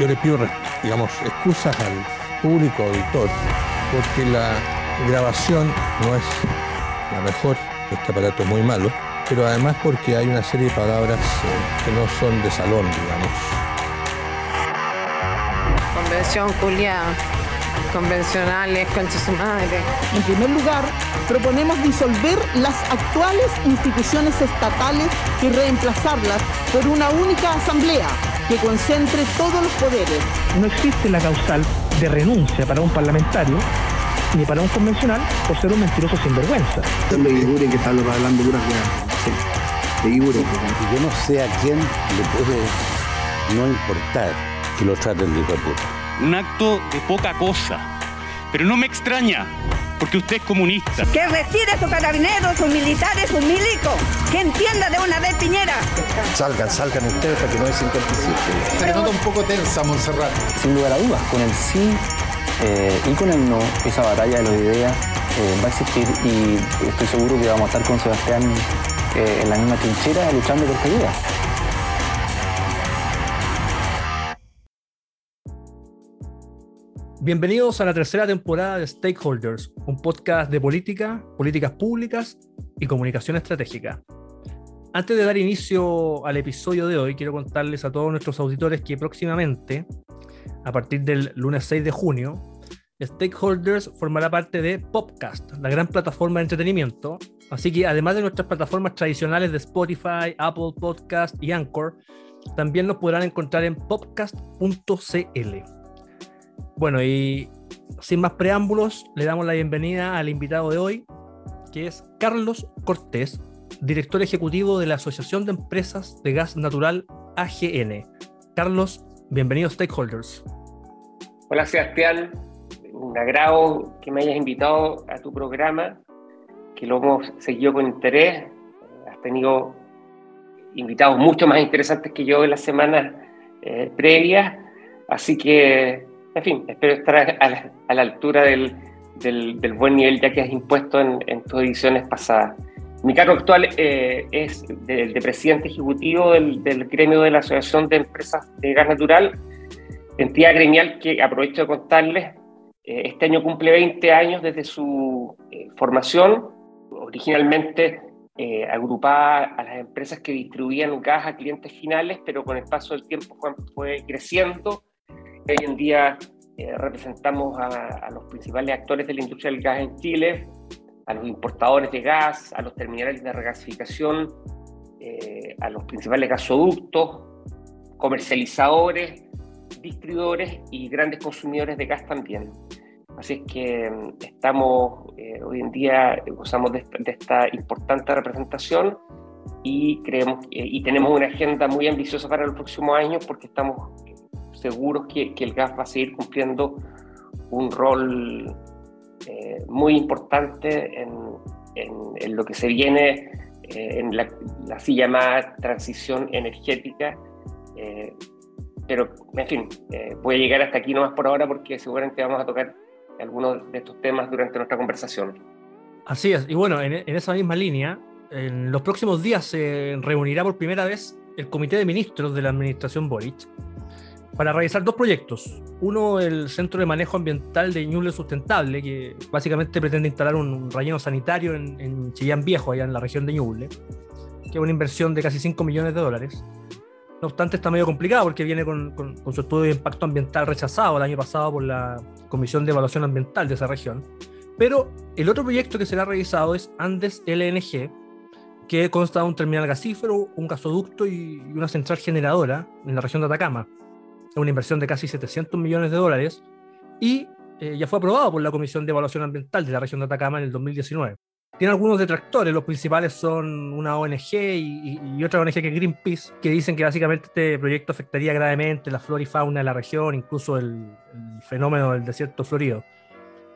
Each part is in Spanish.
yo le pido, digamos, excusas al público auditor, porque la grabación no es la mejor, este aparato es muy malo, pero además porque hay una serie de palabras eh, que no son de salón, digamos. Convención culiada convencionales, con su madre. En primer lugar, proponemos disolver las actuales instituciones estatales y reemplazarlas por una única asamblea que concentre todos los poderes. No existe la causal de renuncia para un parlamentario ni para un convencional por ser un mentiroso sinvergüenza. De Guigure que está hablando puras Sí, de. Yo no sé a quién le puede no importar que lo traten de hijo de puta. Un acto de poca cosa. Pero no me extraña, porque usted es comunista. Que retire sus carabineros, sus militares, sus milicos. Que entienda de una vez Piñera. Salgan, salgan ustedes para que no es 57. Se nota un poco tensa, Montserrat. Sin lugar a dudas, con el sí eh, y con el no, esa batalla de las ideas eh, va a existir y estoy seguro que vamos a estar con Sebastián eh, en la misma trinchera luchando por esta idea. Bienvenidos a la tercera temporada de Stakeholders, un podcast de política, políticas públicas y comunicación estratégica. Antes de dar inicio al episodio de hoy, quiero contarles a todos nuestros auditores que próximamente, a partir del lunes 6 de junio, Stakeholders formará parte de Popcast, la gran plataforma de entretenimiento. Así que además de nuestras plataformas tradicionales de Spotify, Apple Podcast y Anchor, también nos podrán encontrar en popcast.cl. Bueno, y sin más preámbulos, le damos la bienvenida al invitado de hoy, que es Carlos Cortés, director ejecutivo de la Asociación de Empresas de Gas Natural AGN. Carlos, bienvenido a Stakeholders. Hola Sebastián, un agrado que me hayas invitado a tu programa, que lo hemos seguido con interés. Has tenido invitados mucho más interesantes que yo en las semanas eh, previas, así que, en fin, espero estar a la, altura del, del, buen nivel ya que has impuesto en, en tus ediciones pasadas. Mi cargo actual eh, es de, de, presidente ejecutivo del, del gremio de la Asociación de Empresas de Gas Natural, entidad gremial que aprovecho de contarles eh, este año cumple 20 años desde su eh, formación, originalmente eh, agrupada a las empresas que distribuían gas a clientes finales, pero con el paso del tiempo fue, creciendo. Hoy en día representamos a, los principales actores de la industria del gas en Chile, a los importadores de gas, a los terminales de regasificación, a los principales gasoductos, comercializadores, distribuidores y grandes consumidores de gas también. Así es que mm, estamos, eh, hoy en día gozamos de esta, importante representación y, creemos, eh, y tenemos una agenda muy ambiciosa para los próximos años porque estamos seguros que, que el gas va a seguir cumpliendo un rol eh, muy importante en, en, lo que se viene en la, así llamada transición energética. Pero en fin, eh, voy a llegar hasta aquí nomás por ahora porque seguramente vamos a tocar algunos de estos temas durante nuestra conversación. Así es, y bueno, en, esa misma línea, en los próximos días se reunirá por primera vez el Comité de Ministros de la Administración Boric para realizar dos proyectos. Uno, el Centro de Manejo Ambiental de Ñuble Sustentable, que básicamente pretende instalar un relleno sanitario en, en Chillán Viejo, allá en la región de Ñuble, que es una inversión de casi 5 millones de dólares. No obstante, está medio complicado porque viene con, su estudio de impacto ambiental rechazado el año pasado por la Comisión de Evaluación Ambiental de esa región. Pero el otro proyecto que será revisado es Andes LNG, que consta de un terminal gasífero, un gasoducto y una central generadora en la región de Atacama. Una inversión de casi 700 millones de dólares y eh, ya fue aprobado por la Comisión de Evaluación Ambiental de la región de Atacama en el 2019 tiene algunos detractores, los principales son una ONG y, otra ONG que es Greenpeace, que dicen que básicamente este proyecto afectaría gravemente la flora y fauna de la región, incluso el, fenómeno del desierto florido.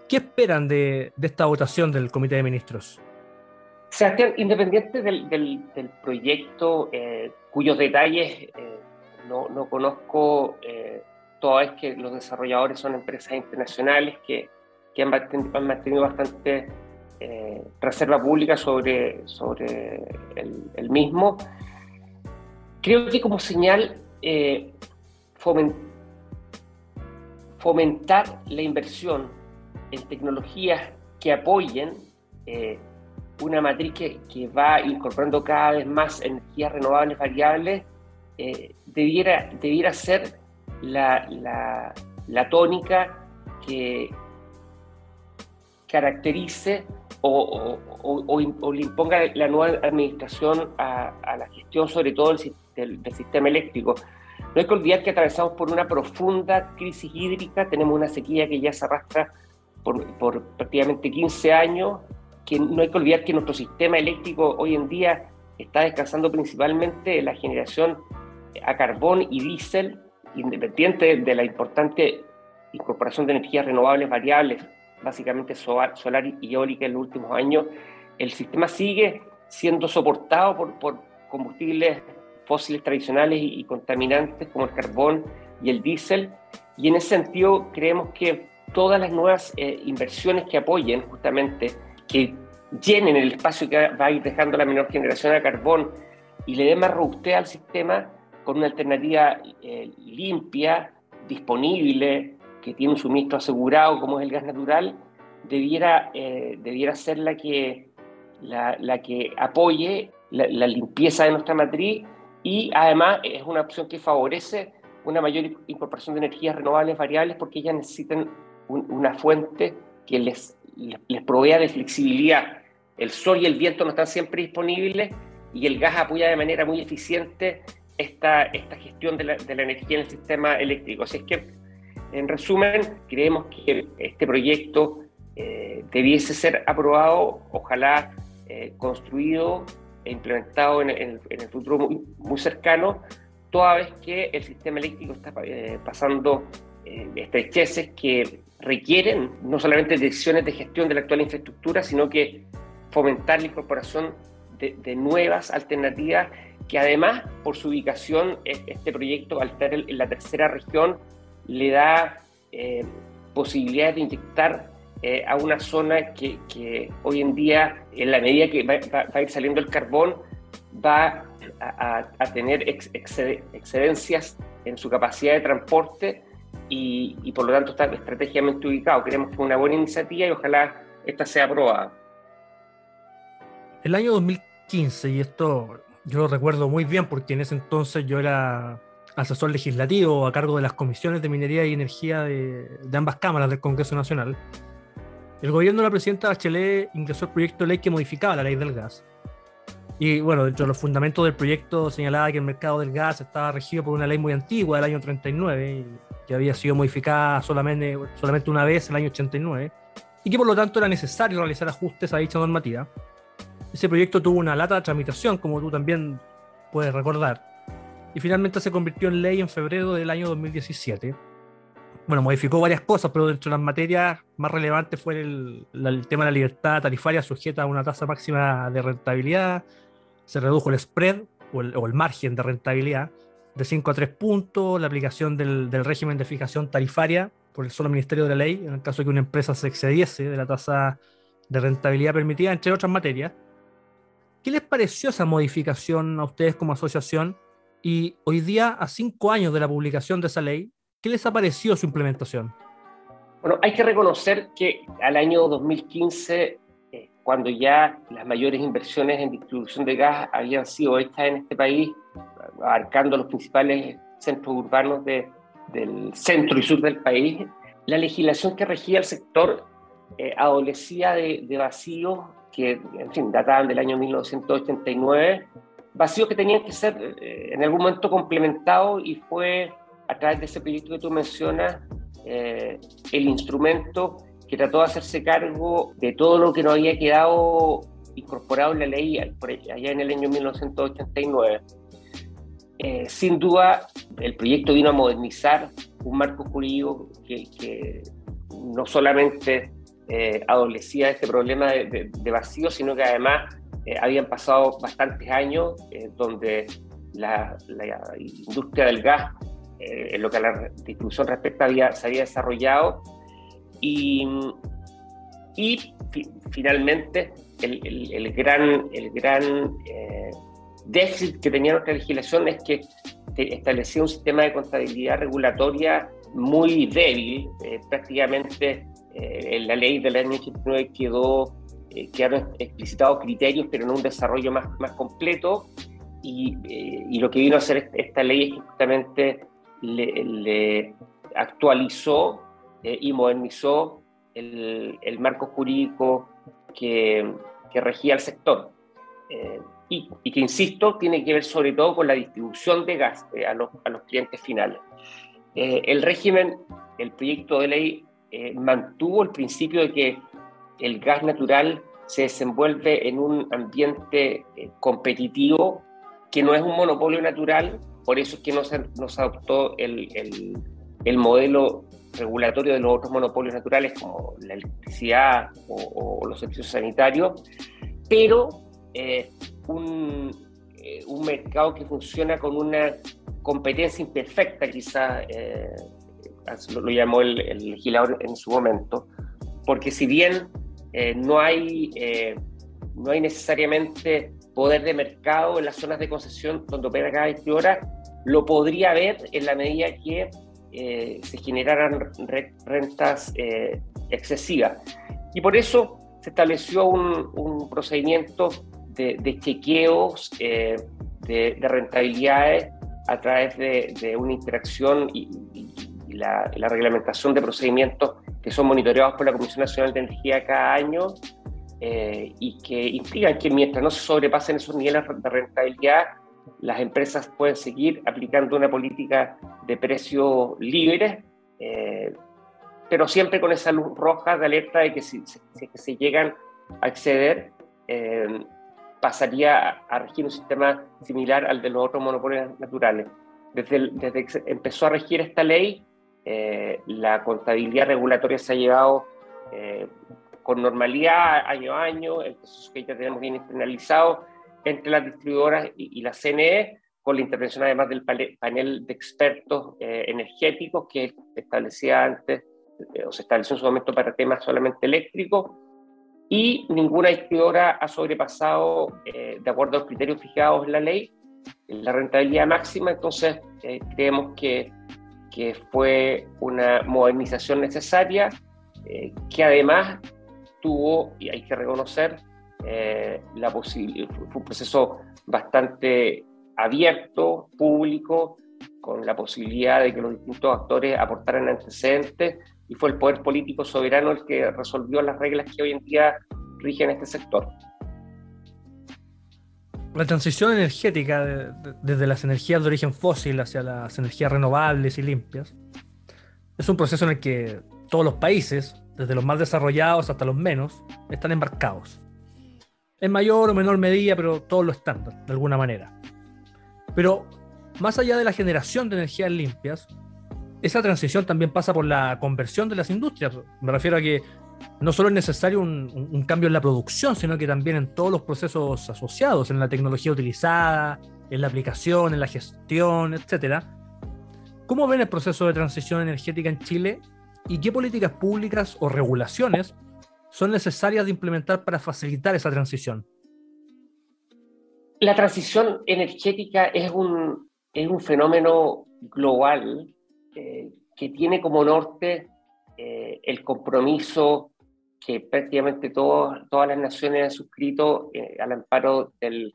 ¿Qué esperan de, esta votación del Comité de Ministros? Sebastián, independiente del, proyecto, eh, cuyos detalles eh, no, conozco, eh, toda vez que los desarrolladores son empresas internacionales que, han, han mantenido bastante eh, reserva pública sobre, sobre el, mismo. Creo que como señal eh, fomentar la inversión en tecnologías que apoyen eh, una matriz que, que, va incorporando cada vez más energías renovables variables, eh, debiera, debiera ser la, la, la, tónica que caracterice o, o, o, le imponga la nueva administración a, a la gestión, sobre todo del, del, sistema eléctrico. No hay que olvidar que atravesamos por una profunda crisis hídrica, tenemos una sequía que ya se arrastra por, por prácticamente 15 años, que no hay que olvidar que nuestro sistema eléctrico hoy en día está descansando principalmente en la generación a carbón y diésel, independiente de la importante incorporación de energías renovables variables, básicamente solar, solar y eólica en los últimos años, el sistema sigue siendo soportado por, por combustibles fósiles tradicionales y, y, contaminantes como el carbón y el diésel, y en ese sentido creemos que todas las nuevas eh, inversiones que apoyen justamente, que llenen el espacio que va a ir dejando la menor generación de carbón y le den más robustez al sistema con una alternativa eh, limpia, disponible, que tiene un suministro asegurado como es el gas natural, debiera, eh, debiera ser la que, la, que apoye la, limpieza de nuestra matriz y además es una opción que favorece una mayor incorporación de energías renovables variables porque ellas necesitan un, una fuente que les, les, les provea de flexibilidad. El sol y el viento no están siempre disponibles y el gas apoya de manera muy eficiente esta, esta gestión de la, de la, energía en el sistema eléctrico. Así es que, en resumen, creemos que este proyecto eh, debiese ser aprobado, ojalá eh, construido e implementado en, el futuro muy, cercano, toda vez que el sistema eléctrico está eh, pasando estrecheces que requieren no solamente decisiones de gestión de la actual infraestructura, sino que fomentar la incorporación de nuevas alternativas que además, por su ubicación, este proyecto, al estar en la tercera región, le da eh, posibilidades de inyectar eh, a una zona que, hoy en día, en la medida que va, va, a ir saliendo el carbón, va a, tener ex, excedencias en su capacidad de transporte y, y, por lo tanto está estratégicamente ubicado. Creemos que es una buena iniciativa y ojalá esta sea aprobada. El año 2015, y esto yo lo recuerdo muy bien porque en ese entonces yo era asesor legislativo a cargo de las comisiones de minería y energía de, de ambas cámaras del Congreso Nacional. El gobierno de la presidenta Bachelet ingresó el proyecto de ley que modificaba la ley del gas. Y bueno, dentro de los fundamentos del proyecto señalaba que el mercado del gas estaba regido por una ley muy antigua del año 39, que había sido modificada solamente, solamente una vez en el año 89, y que por lo tanto era necesario realizar ajustes a dicha normativa. Ese proyecto tuvo una lata de tramitación, como tú también puedes recordar, y finalmente se convirtió en ley en febrero del año 2017. Bueno, modificó varias cosas, pero dentro de las materias más relevantes fue el, el tema de la libertad tarifaria sujeta a una tasa máxima de rentabilidad, se redujo el spread o el, o el margen de rentabilidad de 5 a 3 puntos, la aplicación del, del, régimen de fijación tarifaria por el solo Ministerio de la Ley, en el caso de que una empresa se excediese de la tasa de rentabilidad permitida, entre otras materias. ¿Qué les pareció esa modificación a ustedes como asociación? Y hoy día, a cinco años de la publicación de esa ley, ¿qué les ha parecido su implementación? Bueno, hay que reconocer que al año 2015 cuando ya las mayores inversiones en distribución de gas habían sido hechas en este país, abarcando los principales centros urbanos de, del centro y sur del país, la legislación que regía el sector eh, adolecía de, de vacíos que, en fin, databan del año 1989, vacíos que tenían que ser eh, en algún momento complementados y fue a través de ese proyecto que tú mencionas eh, el instrumento que trató de hacerse cargo de todo lo que no había quedado incorporado en la ley allá en el año 1989. Eh, sin duda, el proyecto vino a modernizar un marco jurídico que, que no solamente eh, adolecía este problema de, vacío, sino que además eh, habían pasado bastantes años eh, donde la, industria del gas, en lo que a la distribución respecta, había, se había desarrollado y, y fi finalmente el, gran, el gran déficit que tenía nuestra legislación es que establecía un sistema de contabilidad regulatoria muy débil. prácticamente en la ley del año 89 quedó, quedaron explicitados criterios, pero no un desarrollo más, más completo. Y, y, lo que vino a hacer esta ley es justamente le, actualizó y modernizó el, el, marco jurídico que, que regía el sector. Eh, y, y, que, insisto, tiene que ver sobre todo con la distribución de gas eh, a, los, a, los, clientes finales. Eh, el régimen, el proyecto de ley, mantuvo el principio de que el gas natural se desenvuelve en un ambiente competitivo que no es un monopolio natural, por eso es que no se, adoptó el, el, el modelo regulatorio de los otros monopolios naturales como la electricidad o, los servicios sanitarios, pero eh, un, eh, un, mercado que funciona con una competencia imperfecta, quizá eh, lo, llamó el, legislador en su momento, porque si bien no, hay, no hay necesariamente poder de mercado en las zonas de concesión donde opera cada distribuidora, lo podría haber en la medida que eh, se generaran rentas eh, excesivas. Y por eso se estableció un, procedimiento de, chequeos eh, de, rentabilidades a través de, una interacción y, la, reglamentación de procedimientos que son monitoreados por la Comisión Nacional de Energía cada año y que implican que mientras no se sobrepasen esos niveles de rentabilidad, las empresas pueden seguir aplicando una política de precios libres, eh, pero siempre con esa luz roja de alerta de que si, se llegan a acceder, eh, pasaría a, regir un sistema similar al de los otros monopolios naturales. Desde, desde que empezó a regir esta ley, eh, la contabilidad regulatoria se ha llevado con normalidad año a año, el proceso que ya tenemos bien finalizado, entre las distribuidoras y, la CNE, con la intervención además del panel de expertos eh, energéticos que establecía antes, eh, o se estableció en su momento para temas solamente eléctricos, y ninguna distribuidora ha sobrepasado, eh, de acuerdo a los criterios fijados en la ley, la rentabilidad máxima, entonces creemos que, que fue una modernización necesaria, que además tuvo, y hay que reconocer, eh, fue un proceso bastante abierto, público, con la posibilidad de que los distintos actores aportaran antecedentes y fue el poder político soberano el que resolvió las reglas que hoy en día rigen este sector. La transición energética desde las energías de origen fósil hacia las energías renovables y limpias es un proceso en el que todos los países, desde los más desarrollados hasta los menos, están embarcados en mayor o menor medida, pero todos lo están, de alguna manera. Pero más allá de la generación de energías limpias, esa transición también pasa por la conversión de las industrias. Me refiero a que no solo es necesario un, cambio en la producción, sino que también en todos los procesos asociados, en la tecnología utilizada, en la aplicación, en la gestión, etc. ¿Cómo ven el proceso de transición energética en Chile y qué políticas públicas o regulaciones son necesarias de implementar para facilitar esa transición? La transición energética es un, es un fenómeno global eh, que tiene como norte eh, el compromiso que prácticamente todas las naciones han suscrito eh, al amparo del,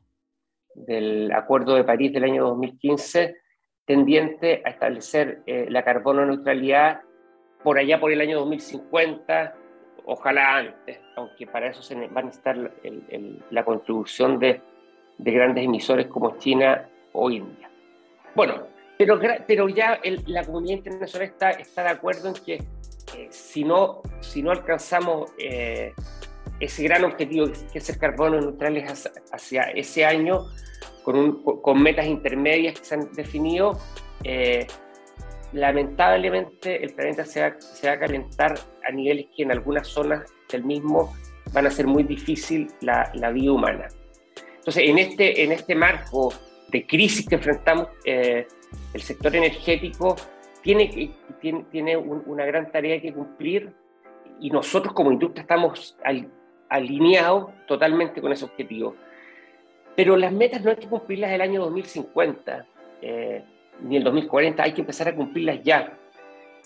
del, Acuerdo de París del año 2015, tendiente a establecer la carbono neutralidad por allá por el año 2050 ojalá antes, aunque para eso se va a necesitar la contribución de, grandes emisores como China o India. Bueno, pero, pero ya la comunidad internacional está, está de acuerdo en que eh, si, no, si no alcanzamos eh, ese gran objetivo que es el carbono neutrales hacia, ese año, con, con, metas intermedias que se han definido, eh, lamentablemente el planeta se va, se va, a calentar a niveles que en algunas zonas del mismo van a ser muy difícil la, la vida humana. Entonces, en este, en este marco de crisis que enfrentamos, eh, el sector energético tiene, tiene, tiene una gran tarea que cumplir y nosotros como industria estamos alineados totalmente con ese objetivo. Pero las metas no hay que cumplirlas el año 2050. Eh, ni el 2040, hay que empezar a cumplirlas ya.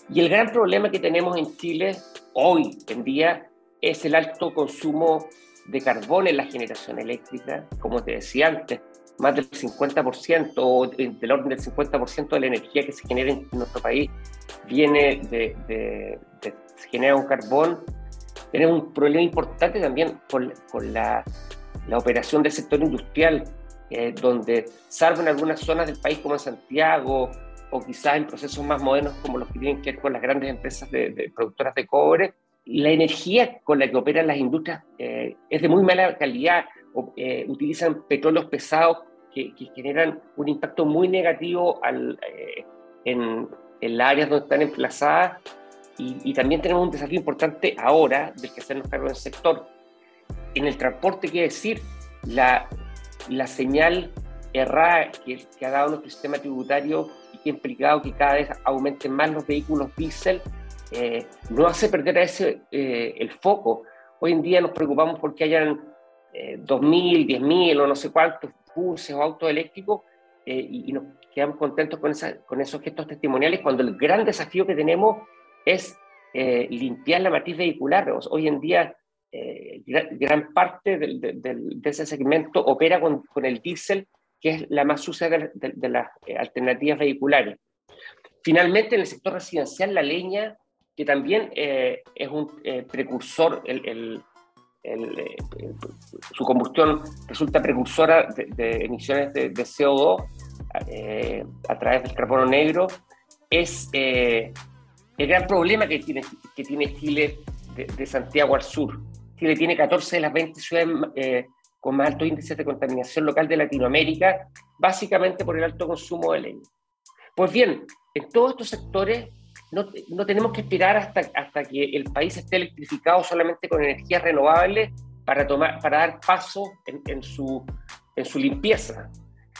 Y el gran problema que tenemos en Chile hoy en día es el alto consumo de carbón en la generación eléctrica, como te decía antes, más del 50% o del orden del 50% de la energía que se genera en nuestro país viene de, de, se genera un carbón. Tenemos un problema importante también con, con la, la, operación del sector industrial, eh, donde salvo en algunas zonas del país como en Santiago o quizás en procesos más modernos como los que tienen que ver con las grandes empresas de, productoras de cobre, la energía con la que operan las industrias eh, es de muy mala calidad, eh, utilizan petróleos pesados que, generan un impacto muy negativo al, eh, en, en, las áreas donde están emplazadas y, también tenemos un desafío importante ahora del que hacernos cargo del sector. En el transporte, quiere decir, la, la señal errada que, que, ha dado nuestro sistema tributario y que ha implicado que cada vez aumenten más los vehículos diésel, eh, no hace perder a ese eh, el foco. Hoy en día nos preocupamos porque hayan eh, 2.000, 10.000 o no sé cuántos buses o autos eléctricos eh, y, nos quedamos contentos con, esa, con esos gestos testimoniales cuando el gran desafío que tenemos es limpiar la matriz vehicular. Hoy en día gran, parte de ese segmento opera con, con, el diésel, que es la más sucia de, de las alternativas vehiculares. Finalmente, en el sector residencial, la leña que también eh, es un eh, precursor, el, eh, su combustión resulta precursora de, emisiones de, CO2 a través del carbono negro, es el gran problema que tiene, que tiene Chile de, Santiago al sur. Chile tiene 14 de las 20 ciudades con más altos índices de contaminación local de Latinoamérica, básicamente por el alto consumo de leña. Pues bien, en todos estos sectores no, tenemos que esperar hasta, hasta que el país esté electrificado solamente con energías renovables para, tomar, para dar paso en, su, en su limpieza.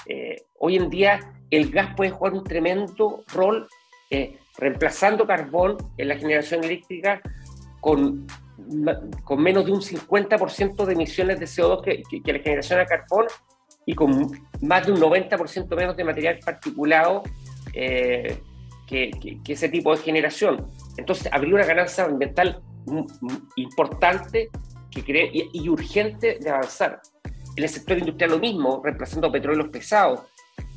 Eh, hoy en día el gas puede jugar un tremendo rol eh, reemplazando carbón en la generación eléctrica con, con menos de un 50% de emisiones de CO2 que, la generación de carbón y con más de un 90% menos de material particulado eh, que, ese tipo de generación. Entonces, habría una ganancia ambiental importante que cree, y, urgente de avanzar. En el sector industrial lo mismo, reemplazando petróleos pesados,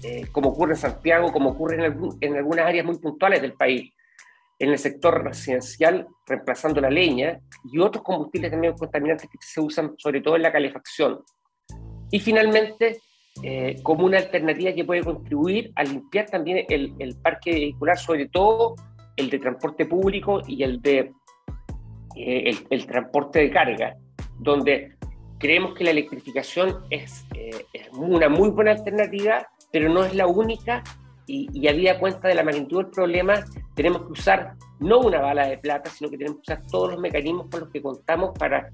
eh, como ocurre en Santiago, como ocurre en, en, algunas áreas muy puntuales del país. En el sector residencial, reemplazando la leña y otros combustibles también contaminantes que se usan sobre todo en la calefacción. Y finalmente, eh, como una alternativa que puede contribuir a limpiar también el, el, parque vehicular, sobre todo el de transporte público y el de eh, el, transporte de carga, donde creemos que la electrificación es, eh, es, una muy buena alternativa, pero no es la única y, y habida cuenta de la magnitud del problema, tenemos que usar no una bala de plata, sino que tenemos que usar todos los mecanismos con los que contamos para,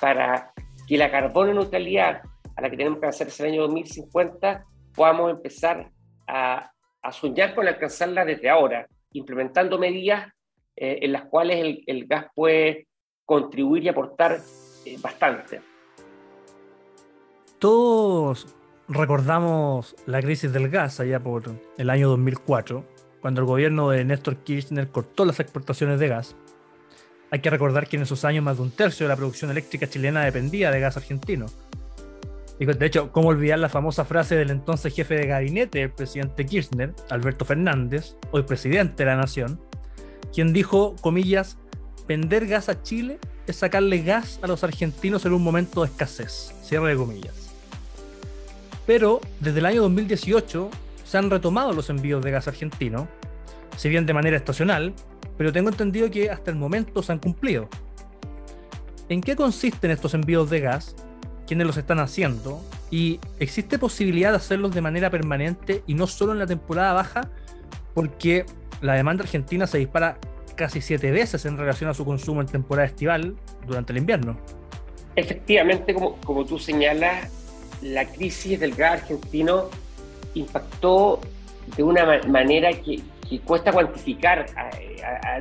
para que la carbono neutralidad a la que tenemos que hacer el año 2050, podamos empezar a, soñar con alcanzarla desde ahora, implementando medidas eh, en las cuales el, gas puede contribuir y aportar eh, bastante. Todos recordamos la crisis del gas allá por el año 2004, cuando el gobierno de Néstor Kirchner cortó las exportaciones de gas. Hay que recordar que en esos años más de un tercio de la producción eléctrica chilena dependía de gas argentino. De hecho, ¿cómo olvidar la famosa frase del entonces jefe de gabinete del presidente Kirchner, Alberto Fernández, hoy presidente de la nación, quien dijo, comillas, vender gas a Chile es sacarle gas a los argentinos en un momento de escasez, cierre de comillas. Pero desde el año 2018 se han retomado los envíos de gas argentino, si bien de manera estacional, pero tengo entendido que hasta el momento se han cumplido. ¿En qué consisten estos envíos de gas quiénes los están haciendo y existe posibilidad de hacerlos de manera permanente y no solo en la temporada baja, porque la demanda argentina se dispara casi siete veces en relación a su consumo en temporada estival durante el invierno. Efectivamente, como, como tú señalas, la crisis del gas argentino impactó de una manera que, cuesta cuantificar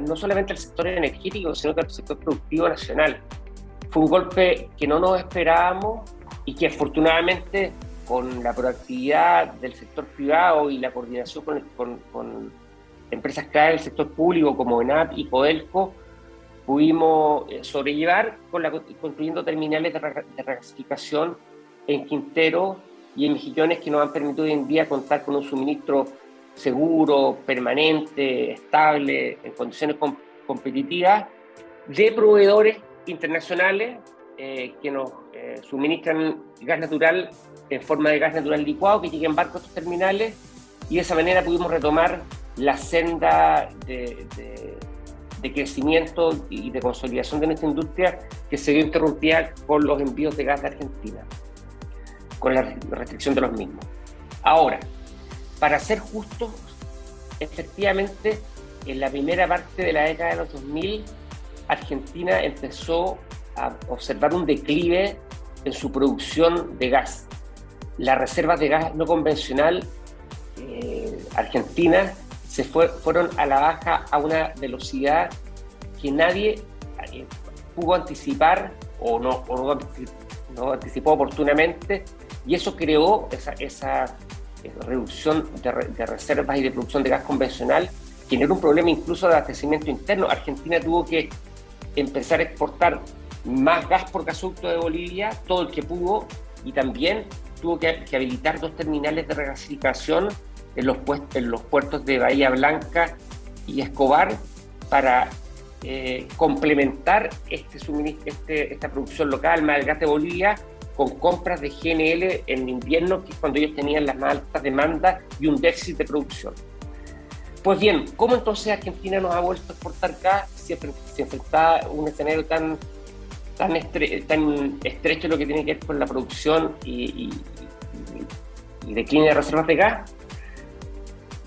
no solamente al sector energético, sino también al sector productivo nacional fue un golpe que no nos esperábamos y que afortunadamente con la proactividad del sector privado y la coordinación con, empresas clave del sector público como ENAP y Codelco pudimos eh, sobrellevar con la, construyendo terminales de, de regasificación en Quintero y en Mejillones que nos han permitido hoy en día contar con un suministro seguro, permanente, estable, en condiciones competitivas, de proveedores internacionales eh, que nos eh, suministran gas natural en forma de gas natural licuado que llega en barcos a estos terminales y de esa manera pudimos retomar la senda de, de, crecimiento y de consolidación de nuestra industria que se vio interrumpida con los envíos de gas de Argentina, con la restricción de los mismos. Ahora, para ser justos, efectivamente, en la primera parte de la década de los 2000, Argentina empezó a observar un declive en su producción de gas. Las reservas de gas no convencional eh, argentinas se fueron a la baja a una velocidad que nadie eh, pudo anticipar o no, no, anticipó oportunamente y eso creó esa, esa eh, reducción de, de, reservas y de producción de gas convencional, generó un problema incluso de abastecimiento interno. Argentina tuvo que empezar a exportar más gas por gasoducto de Bolivia, todo el que pudo, y también tuvo que, habilitar dos terminales de regasificación en los, puertos de Bahía Blanca y Escobar para eh, complementar este, este, esta producción local, más gas de Bolivia, con compras de GNL en invierno, que es cuando ellos tenían las más altas demandas y un déficit de producción. Pues bien, ¿cómo entonces Argentina nos ha vuelto a exportar gas si se enfrentaba a un escenario tan tan, estrecho lo que tiene que ver con la producción y, y, de reservas de gas.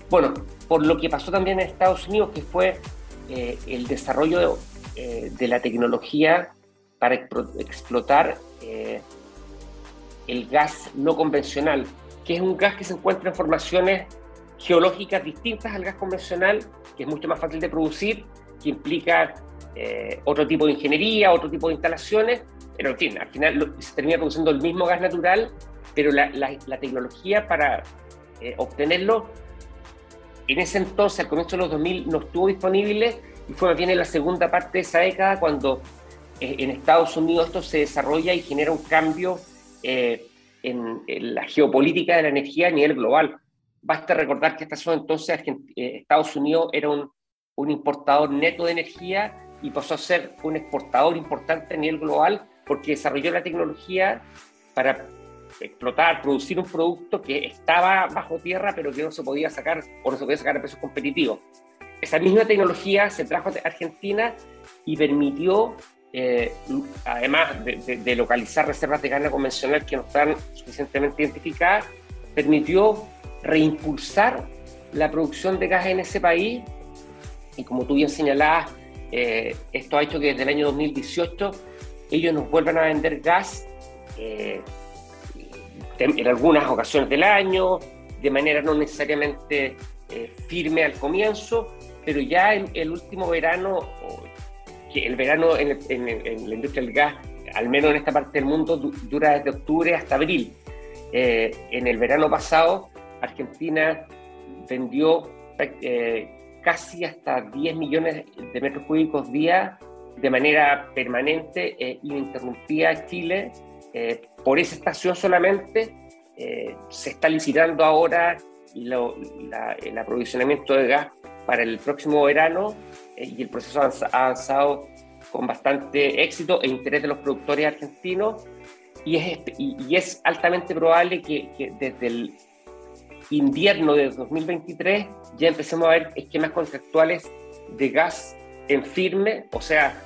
Bueno, por lo que pasó también en Estados Unidos, que fue eh, el desarrollo de, eh, de, la tecnología para explotar eh, el gas no convencional, que es un gas que se encuentra en formaciones geológicas distintas al gas convencional, que es mucho más fácil de producir, que implica eh, otro tipo de ingeniería, otro tipo de instalaciones, pero en fin, al final se termina produciendo el mismo gas natural, pero la, tecnología para eh, obtenerlo en ese entonces, al comienzo de los 2000, no estuvo disponible y fue más bien en la segunda parte de esa década cuando eh, en Estados Unidos esto se desarrolla y genera un cambio en, la geopolítica de la energía a nivel global. Basta recordar que hasta ese entonces Estados Unidos era un, un importador neto de energía y pasó a ser un exportador importante a nivel global porque desarrolló la tecnología para explotar, producir un producto que estaba bajo tierra pero que no se podía sacar o no se podía sacar a precios competitivos. Esa misma tecnología se trajo a Argentina y permitió, eh, además de, localizar reservas de gas convencional que no están suficientemente identificadas, permitió reimpulsar la producción de gas en ese país y como tú bien señalabas, eh, esto ha hecho que desde el año 2018 ellos nos vuelvan a vender gas eh, en algunas ocasiones del año, de manera no necesariamente eh, firme al comienzo, pero ya en el último verano, que el verano en, la industria del gas, al menos en esta parte del mundo, dura desde octubre hasta abril. en el verano pasado, Argentina vendió casi hasta 10 millones de metros cúbicos día de manera permanente e ininterrumpida a Chile. Eh, por esa estación solamente eh, se está licitando ahora el aprovisionamiento de gas para el próximo verano y el proceso ha avanzado con bastante éxito e interés de los productores argentinos y es, y, es altamente probable que, que desde el invierno de 2023 ya empecemos a ver esquemas contractuales de gas en firme, o sea,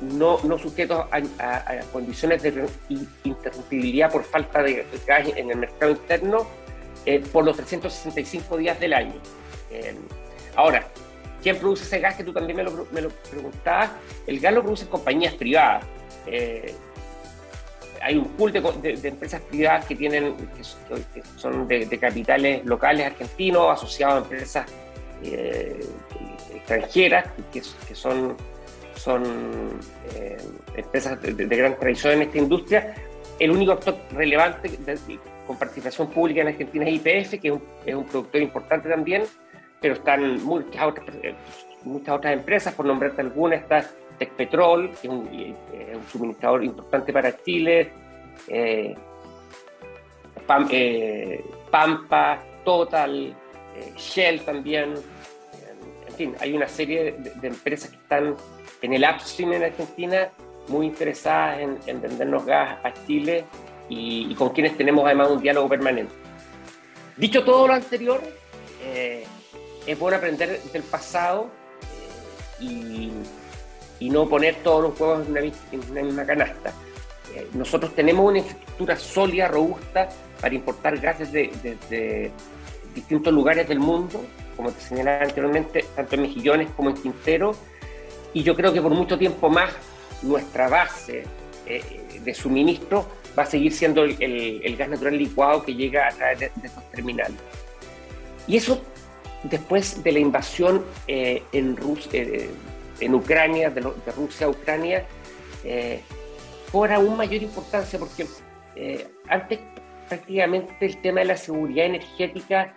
no, no sujetos a, condiciones de interrumpibilidad por falta de gas en el mercado interno eh, por los 365 días del año. Eh, ahora, ¿quién produce ese gas que tú también me lo, me lo preguntabas? El gas lo producen compañías privadas. Eh, hay un pool de, empresas privadas que tienen que, son de, capitales locales argentinos asociados a empresas eh, extranjeras que, son son eh, empresas de, gran tradición en esta industria. El único actor relevante con participación pública en Argentina es IPF, que es un, productor importante también, pero están muchas otras, muchas otras empresas, por nombrarte alguna, está Tecpetrol, que es un, un suministrador importante para Chile, Pampa, Total, Shell también, en fin, hay una serie de, empresas que están en el upstream en Argentina muy interesadas en, vendernos gas a Chile y, con quienes tenemos además un diálogo permanente. Dicho todo lo anterior, eh, es bueno aprender del pasado eh, y, no poner todos los huevos en una, misma canasta. Eh, nosotros tenemos una infraestructura sólida, robusta, para importar gases de distintos lugares del mundo como te señalaba anteriormente, tanto en Mejillones como en Quintero, y yo creo que por mucho tiempo más nuestra base eh, de suministro va a seguir siendo el, gas natural licuado que llega a través de, estos terminales. Y eso después de la invasión eh, en, eh, en Ucrania, de, Rusia a Ucrania, cobra aún mayor importancia porque antes prácticamente el tema de la seguridad energética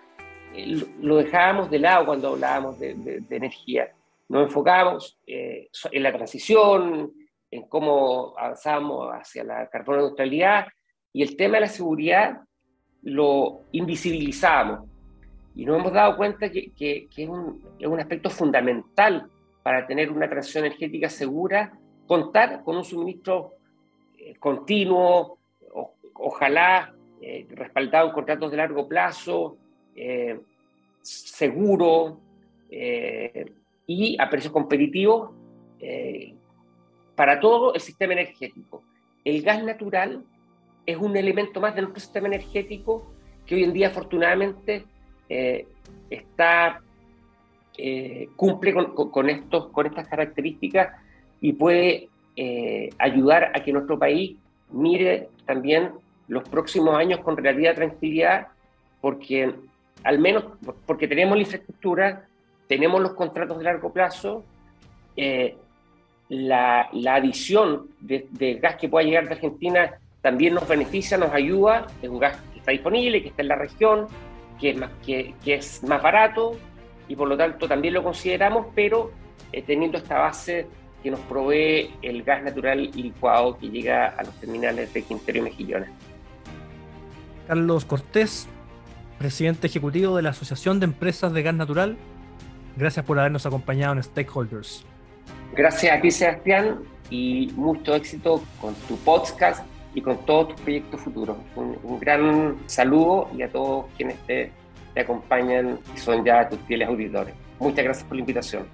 lo dejábamos de lado cuando hablábamos de, energía. Nos enfocábamos eh, en la transición, en cómo avanzamos hacia la carbono neutralidad y el tema de la seguridad lo invisibilizábamos. Y nos hemos dado cuenta que, que, es, un, es, un, aspecto fundamental para tener una transición energética segura, contar con un suministro eh, continuo, ojalá eh, respaldado en contratos de largo plazo, eh, seguro y a precios competitivos para todo el sistema energético. El gas natural es un elemento más de nuestro sistema energético que hoy en día afortunadamente está, cumple con, estos, con estas características y puede ayudar a que nuestro país mire también los próximos años con relativa tranquilidad, porque al menos porque tenemos la infraestructura, tenemos los contratos de largo plazo, eh, la, adición de, gas que pueda llegar de Argentina también nos beneficia, nos ayuda, es un gas que está disponible, que está en la región, que es más, que, es más barato y por lo tanto también lo consideramos, pero eh, teniendo esta base que nos provee el gas natural licuado que llega a los terminales de Quintero y Mejillones. Carlos Cortés, presidente ejecutivo de la Asociación de Empresas de Gas Natural. Gracias por habernos acompañado en Stakeholders. Gracias a ti, Sebastián, y mucho éxito con tu podcast y con todos tus proyectos futuros. Un, gran saludo y a todos quienes te, te acompañan y son ya tus fieles auditores. Muchas gracias por la invitación.